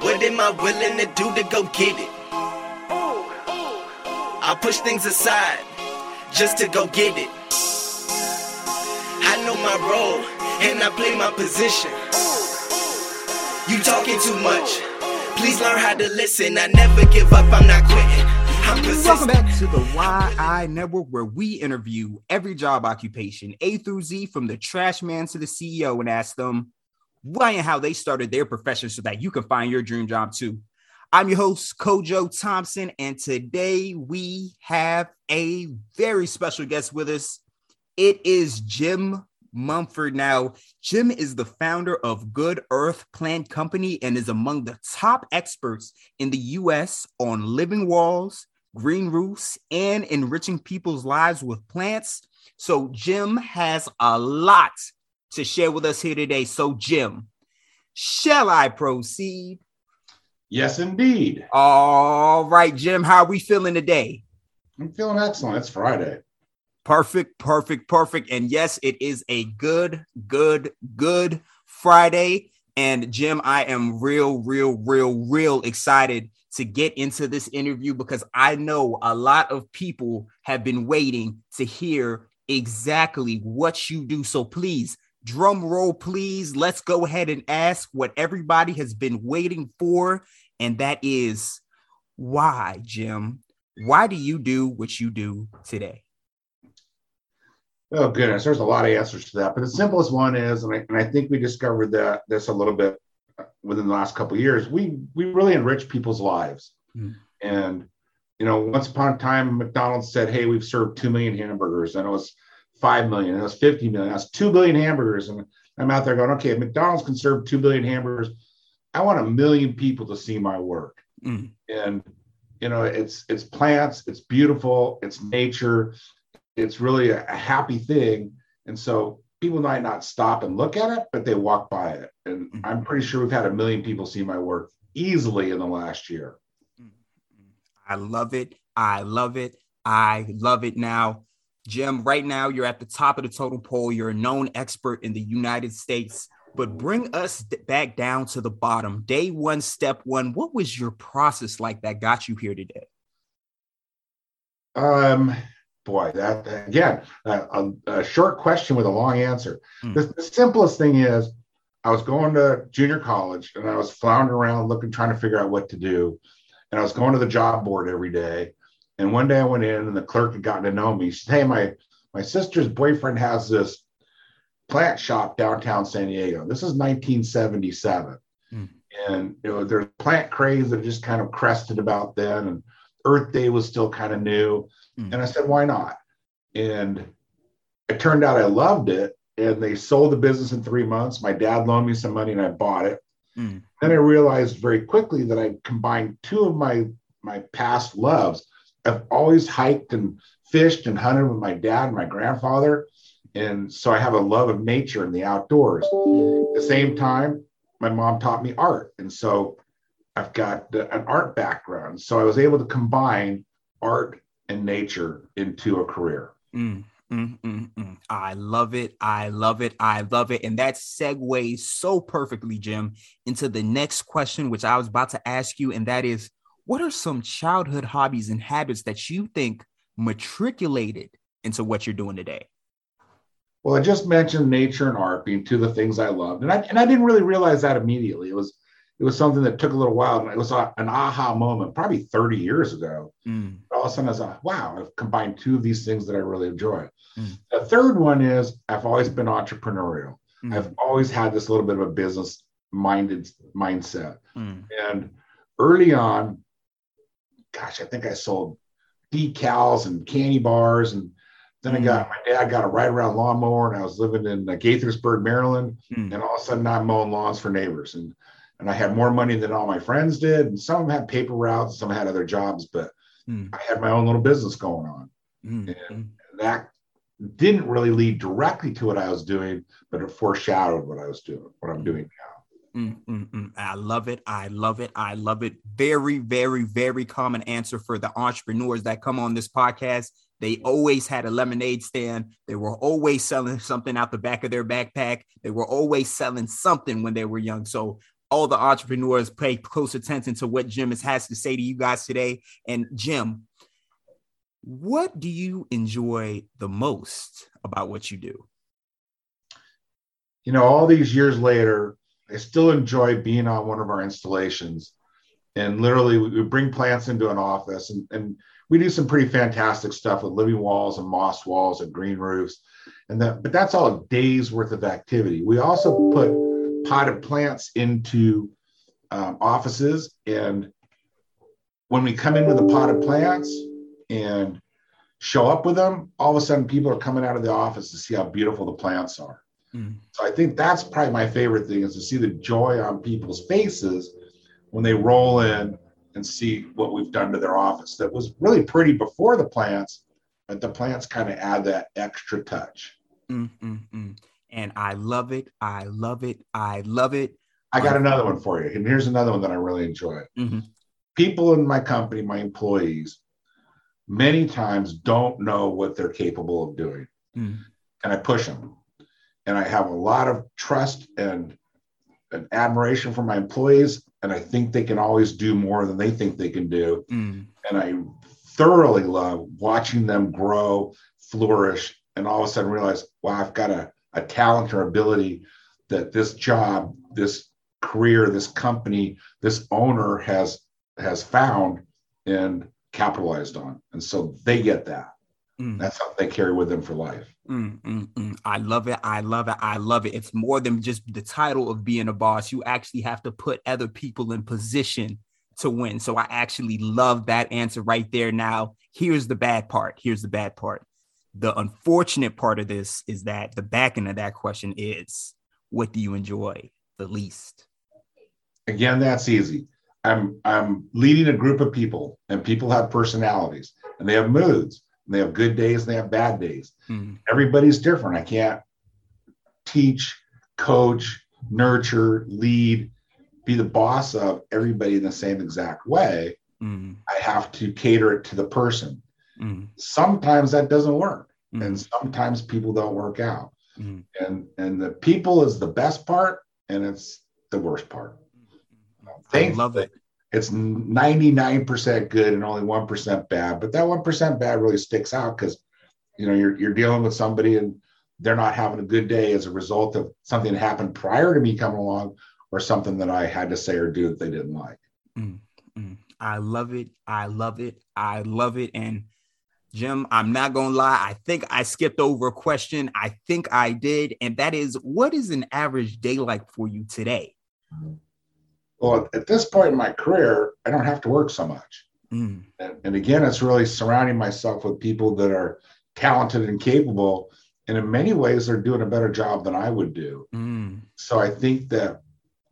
What am I willing to do to go get it? I push things aside just to go get it. I know my role and I play my position. You talking too much. Please learn how to listen. I never give up. I'm not quitting. I'm Welcome back to the Why I Network, where we interview every job occupation, A through Z, from the trash man to the CEO, and ask them why and how they started their profession so that you can find your dream job too. I'm your host, Kojo Thompson, and today we have a very special guest with us. It is Jim Mumford. Now, Jim is the founder of Good Earth Plant Company and is among the top experts in the US on living walls, green roofs, and enriching people's lives with plants. So, Jim has a lot to share with us here today. So, Jim, shall I proceed? Yes, indeed. All right, Jim, how are we feeling today? I'm feeling excellent. It's Friday. Perfect, perfect, perfect. And yes, it is a good, good, good Friday. And Jim, I am real, real, real, real excited to get into this interview because I know a lot of people have been waiting to hear exactly what you do. So please, drum roll, please. Let's go ahead and ask what everybody has been waiting for. And that is why, Jim? Why do you do what you do today? Oh goodness, there's a lot of answers to that, but the simplest one is, and I, and I think we discovered that this a little bit within the last couple of years. We we really enrich people's lives, Mm. and you know, once upon a time, McDonald's said, "Hey, we've served two million hamburgers," and it was five million, and it fifty million, that's two billion hamburgers, and I'm out there going, "Okay, if McDonald's can serve two billion hamburgers, I want a million people to see my work." Mm. and you know it's it's plants it's beautiful it's nature it's really a, a happy thing and so people might not stop and look at it but they walk by it and Mhm. i'm pretty sure we've had a million people see my work easily in the last year I love it. I love it. I love it now. Jim, right now you're at the top of the totem pole. You're a known expert in the United States, but bring us back down to the bottom. Day one, step one. What was your process like that got you here today? um boy that again a, a, short question with a long answer Hmm. the, the simplest thing is i was going to junior college and i was floundering around looking trying to figure out what to do and i was going to the job board every day and one day i went in and the clerk had gotten to know me she said hey my my sister's boyfriend has this plant shop downtown san diego this is 1977 Hmm. and you know there's plant craze that just kind of crested about then and earth day was still kind of new Hmm. and I said, why not? And it turned out I loved it. And they sold the business in three months. My dad loaned me some money and I bought it. Mm. Then I realized very quickly that I combined two of my my past loves. I've always hiked and fished and hunted with my dad and my grandfather. And so I have a love of nature and the outdoors. At the same time, my mom taught me art. And so I've got an art background. So I was able to combine art and nature into a career. Mm, mm, mm, mm. I love it. I love it. I love it. And that segues so perfectly, Jim, into the next question, which I was about to ask you. And that is what are some childhood hobbies and habits that you think matriculated into what you're doing today? Well, I just mentioned nature and art being two of the things I loved, and I and I didn't really realize that immediately. It was it was something that took a little while, and it was a, an aha moment, probably 30 years ago. Mm, All of a sudden, I was like, "Wow, I've combined two of these things that I really enjoy." Mm. The third one is I've always been entrepreneurial. mm, I've always had this little bit of a business minded mindset, mm, and early on, gosh, I think I sold decals and candy bars and then I got my dad got a ride around lawnmower and I was living in uh, Gaithersburg, Maryland. mm, And all of a sudden I'm mowing lawns for neighbors. And and I had more money than all my friends did. And some of them had paper routes, some had other jobs, but mm, I had my own little business going on. mm, mm. And that didn't really lead directly to what I was doing, but it foreshadowed what I was doing, what I'm doing now. Mm, mm, mm. I love it. I love it. I love it. Very, very, very common answer for the entrepreneurs that come on this podcast. They always had a lemonade stand. They were always selling something out the back of their backpack. They were always selling something when they were young. So all the entrepreneurs pay close attention to what Jim has to say to you guys today. And Jim, what do you enjoy the most about what you do? You know, all these years later, I still enjoy being on one of our installations. And literally, we bring plants into an office and, and we do some pretty fantastic stuff with living walls and moss walls and green roofs. And that, but that's all a day's worth of activity. We also put potted plants into um, offices. And when we come in with the potted plants and show up with them, all of a sudden people are coming out of the office to see how beautiful the plants are. Mm. So I think that's probably my favorite thing is to see the joy on people's faces when they roll in and see what we've done to their office that was really pretty before the plants, but the plants kind of add that extra touch. Mm-hmm. And I love it. I love it. I love it. I got another one for you. And here's another one that I really enjoy. Mm-hmm. People in my company, my employees, many times don't know what they're capable of doing. Mm. And I push them and I have a lot of trust and, and admiration for my employees. And I think they can always do more than they think they can do. Mm. And I thoroughly love watching them grow, flourish, and all of a sudden realize, wow, I've got a, a talent or ability that this job, this career, this company, this owner has has found and capitalized on. And so they get that. Mm. That's how they carry with them for life. Mm, mm, mm. I love it. I love it. I love it. It's more than just the title of being a boss. You actually have to put other people in position to win. So I actually love that answer right there. Now, here's the bad part. Here's the bad part. The unfortunate part of this is that the back end of that question is what do you enjoy the least? Again, that's easy. I'm I'm leading a group of people, and people have personalities and they have moods they have good days and they have bad days. Mm. Everybody's different. I can't teach, coach, nurture, lead, be the boss of everybody in the same exact way. Mm. I have to cater it to the person. Mm. Sometimes that doesn't work, mm. and sometimes people don't work out. Mm. And and the people is the best part, and it's the worst part. I love it it's 99% good and only 1% bad. But that 1% bad really sticks out because you know you're, you're dealing with somebody and they're not having a good day as a result of something that happened prior to me coming along or something that i had to say or do that they didn't like. Mm, mm. i love it. I love it. I love it. And jim i'm not gonna lie. I think i skipped over a question. I think i did. And that is what is an average day like for you today well, at this point in my career, I don't have to work so much. Mm. And, and, again, it's really surrounding myself with people that are talented and capable. And in many ways, they're doing a better job than I would do. Mm. So I think that,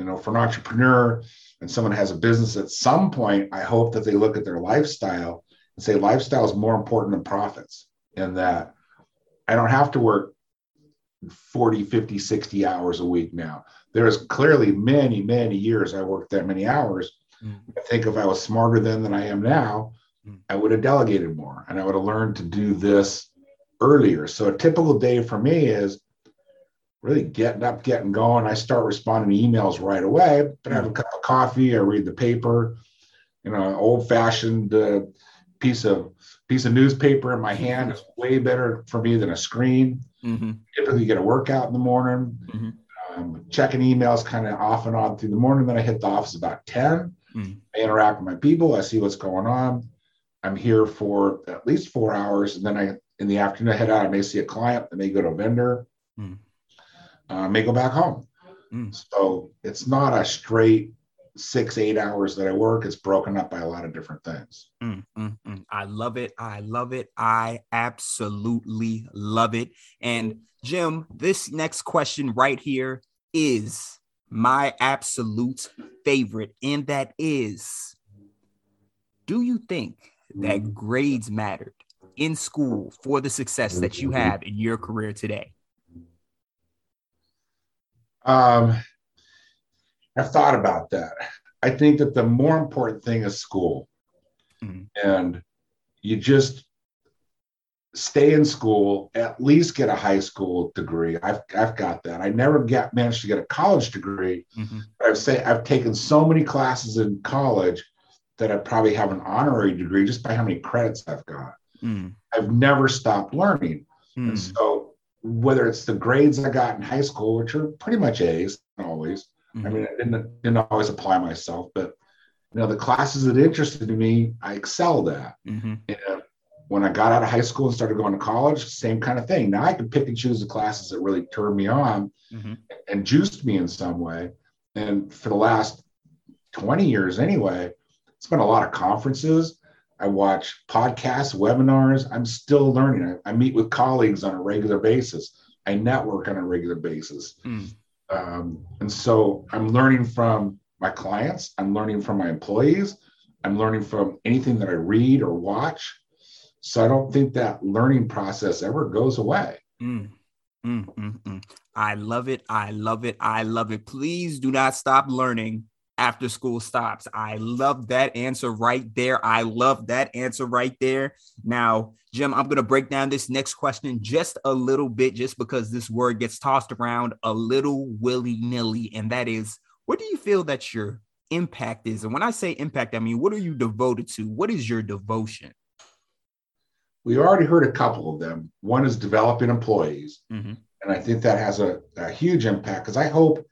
you know, for an entrepreneur and someone has a business at some point, I hope that they look at their lifestyle and say lifestyle is more important than profits. And that I don't have to work 40, 50, 60 hours a week now there's clearly many, many years I worked that many hours. Mm. I think if I was smarter then than I am now, mm. I would have delegated more and I would have learned to do this earlier. So a typical day for me is really getting up, getting going. I start responding to emails right away, but I have a cup of coffee, I read the paper, you know, an old fashioned uh, piece of piece of newspaper in my hand is way better for me than a screen. Mm-hmm. Typically get a workout in the morning. Mm-hmm um, checking emails kind of off and on through the morning. Then I hit the office about 10. Mm. I interact with my people. I see what's going on. I'm here for at least four hours. And then I, in the afternoon, I head out. I may see a client. I may go to a vendor. Mm. Uh, I may go back home. Mm. So it's not a straight six, eight hours that I work. It's broken up by a lot of different things. Mm, mm, mm. I love it. I love it. I absolutely love it. And Jim, this next question right here is my absolute favorite. And that is Do you think that grades mattered in school for the success that you have in your career today? Um, I've thought about that. I think that the more important thing is school. Mm-hmm. And you just stay in school, at least get a high school degree. I've, I've got that. I never get managed to get a college degree. Mm-hmm. I've say I've taken so many classes in college that I probably have an honorary degree just by how many credits I've got. Mm. I've never stopped learning. Mm. And so whether it's the grades I got in high school, which are pretty much A's always. Mm-hmm. I mean, I didn't, didn't always apply myself, but you know, the classes that interested me, I excelled at. Mm-hmm. And when I got out of high school and started going to college, same kind of thing. Now I can pick and choose the classes that really turned me on mm-hmm. and juiced me in some way. And for the last 20 years anyway, it's been a lot of conferences. I watch podcasts, webinars. I'm still learning. I, I meet with colleagues on a regular basis. I network on a regular basis. Mm. Um, and so I'm learning from my clients. I'm learning from my employees. I'm learning from anything that I read or watch. So I don't think that learning process ever goes away. Mm, mm, mm, mm. I love it. I love it. I love it. Please do not stop learning after school stops. I love that answer right there. I love that answer right there. Now, Jim, I'm going to break down this next question just a little bit, just because this word gets tossed around a little willy nilly. And that is, what do you feel that your impact is? And when I say impact, I mean, what are you devoted to? What is your devotion? we already heard a couple of them. One is developing employees, mm-hmm. and I think that has a, a huge impact because I hope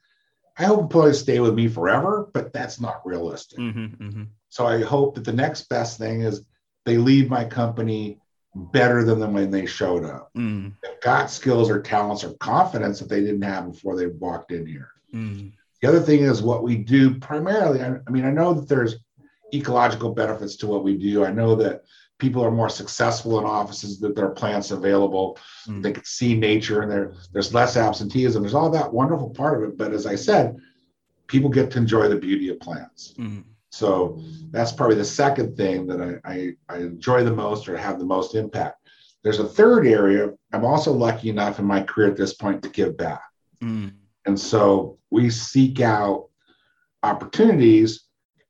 I hope employees stay with me forever, but that's not realistic. Mm-hmm, mm-hmm. So I hope that the next best thing is they leave my company better than when they showed up. Mm. They've got skills or talents or confidence that they didn't have before they walked in here. Mm. The other thing is what we do primarily. I, I mean, I know that there's ecological benefits to what we do. I know that people are more successful in offices that there are plants available mm. they can see nature and there, there's less absenteeism there's all that wonderful part of it but as i said people get to enjoy the beauty of plants mm. so that's probably the second thing that I, I, I, enjoy the most or have the most impact there's a third area i'm also lucky enough in my career at this point to give back mm. and so we seek out opportunities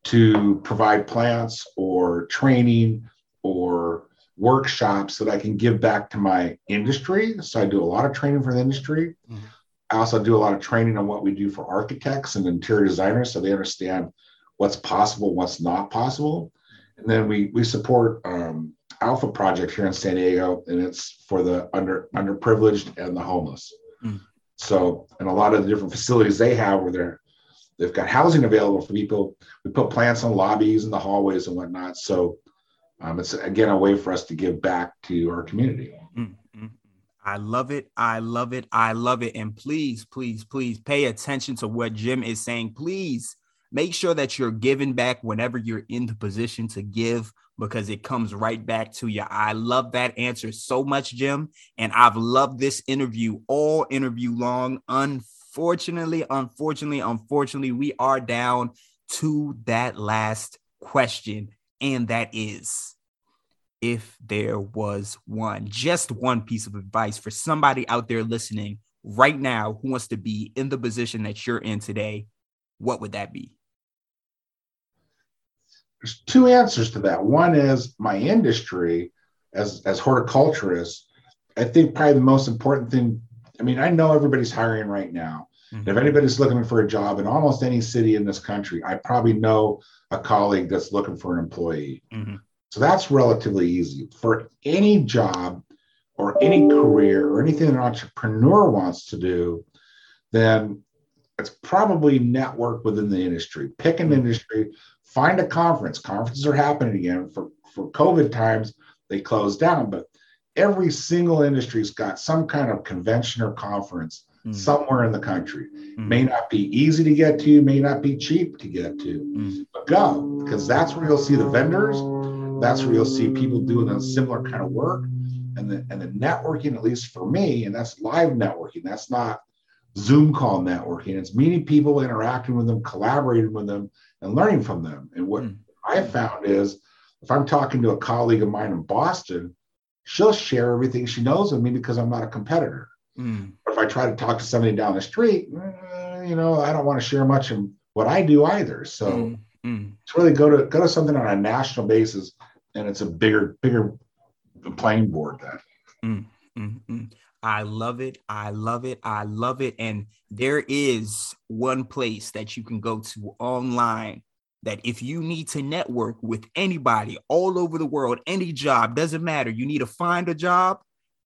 to provide plants or training workshops that I can give back to my industry. So I do a lot of training for the industry. Mm-hmm. I also do a lot of training on what we do for architects and interior designers so they understand what's possible, what's not possible. And then we we support um, Alpha Project here in San Diego, and it's for the under underprivileged and the homeless. Mm. So, and a lot of the different facilities they have where they're they've got housing available for people. We put plants in lobbies and the hallways and whatnot. So um, it's again a way for us to give back to our community. Mm-hmm. I love it. I love it. I love it. And please, please, please pay attention to what Jim is saying. Please make sure that you're giving back whenever you're in the position to give because it comes right back to you. I love that answer so much, Jim. And I've loved this interview all interview long. Unfortunately, unfortunately, unfortunately, we are down to that last question and that is if there was one, just one piece of advice for somebody out there listening right now who wants to be in the position that you're in today, what would that be? There's two answers to that. One is my industry as as horticulturists. I think probably the most important thing. I mean, I know everybody's hiring right now. Mm-hmm. If anybody's looking for a job in almost any city in this country, I probably know a colleague that's looking for an employee. Mm-hmm. So that's relatively easy. For any job or any career or anything an entrepreneur wants to do, then it's probably network within the industry. Pick an mm-hmm. industry, find a conference. Conferences are happening again. For, for COVID times, they closed down, but every single industry's got some kind of convention or conference mm. somewhere in the country. Mm. May not be easy to get to, may not be cheap to get to, mm. but go because that's where you'll see the vendors. That's where you'll see people doing a similar kind of work. And the, and the networking, at least for me, and that's live networking. That's not Zoom call networking. It's meeting people, interacting with them, collaborating with them, and learning from them. And what mm. I found is if I'm talking to a colleague of mine in Boston, she'll share everything she knows with me because I'm not a competitor. Mm. if I try to talk to somebody down the street, uh, you know, I don't want to share much of what I do either. So mm. Mm. it's really go to go to something on a national basis, and it's a bigger bigger playing board then. Mm, mm, mm. I love it. I love it. I love it. And there is one place that you can go to online that if you need to network with anybody all over the world, any job, doesn't matter, you need to find a job,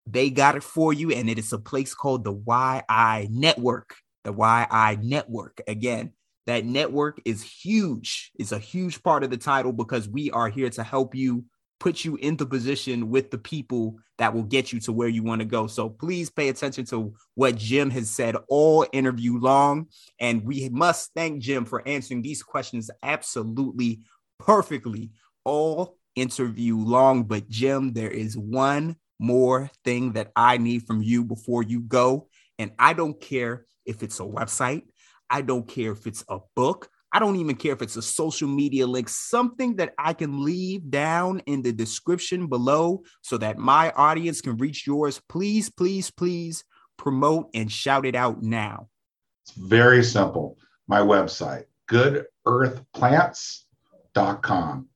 they got it for you. And it is a place called the Why I Network. The Why I Network. Again, that network is huge. It's a huge part of the title because we are here to help you put you into position with the people that will get you to where you want to go. So please pay attention to what Jim has said all interview long. And we must thank Jim for answering these questions absolutely perfectly all interview long. But Jim, there is one more thing that I need from you before you go. And I don't care if it's a website, I don't care if it's a book. I don't even care if it's a social media link, something that I can leave down in the description below so that my audience can reach yours. Please, please, please promote and shout it out now. It's very simple. My website, goodearthplants.com.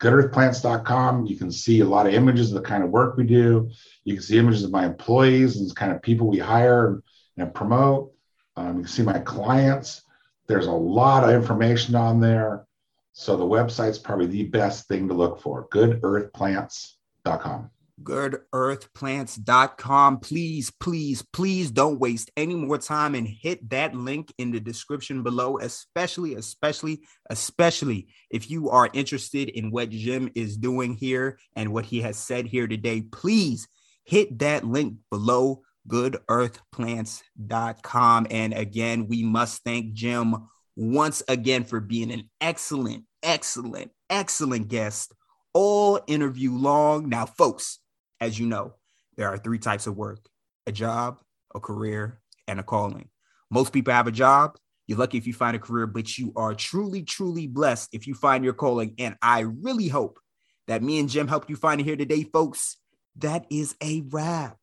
Goodearthplants.com. You can see a lot of images of the kind of work we do. You can see images of my employees and the kind of people we hire and promote. Um, you can see my clients there's a lot of information on there. So the website's probably the best thing to look for. GoodEarthPlants.com. GoodEarthPlants.com. Please, please, please don't waste any more time and hit that link in the description below, especially, especially, especially if you are interested in what Jim is doing here and what he has said here today. Please hit that link below goodearthplants.com. And again, we must thank Jim once again for being an excellent, excellent, excellent guest all interview long. Now, folks, as you know, there are three types of work a job, a career, and a calling. Most people have a job. You're lucky if you find a career, but you are truly, truly blessed if you find your calling. And I really hope that me and Jim helped you find it here today, folks. That is a wrap.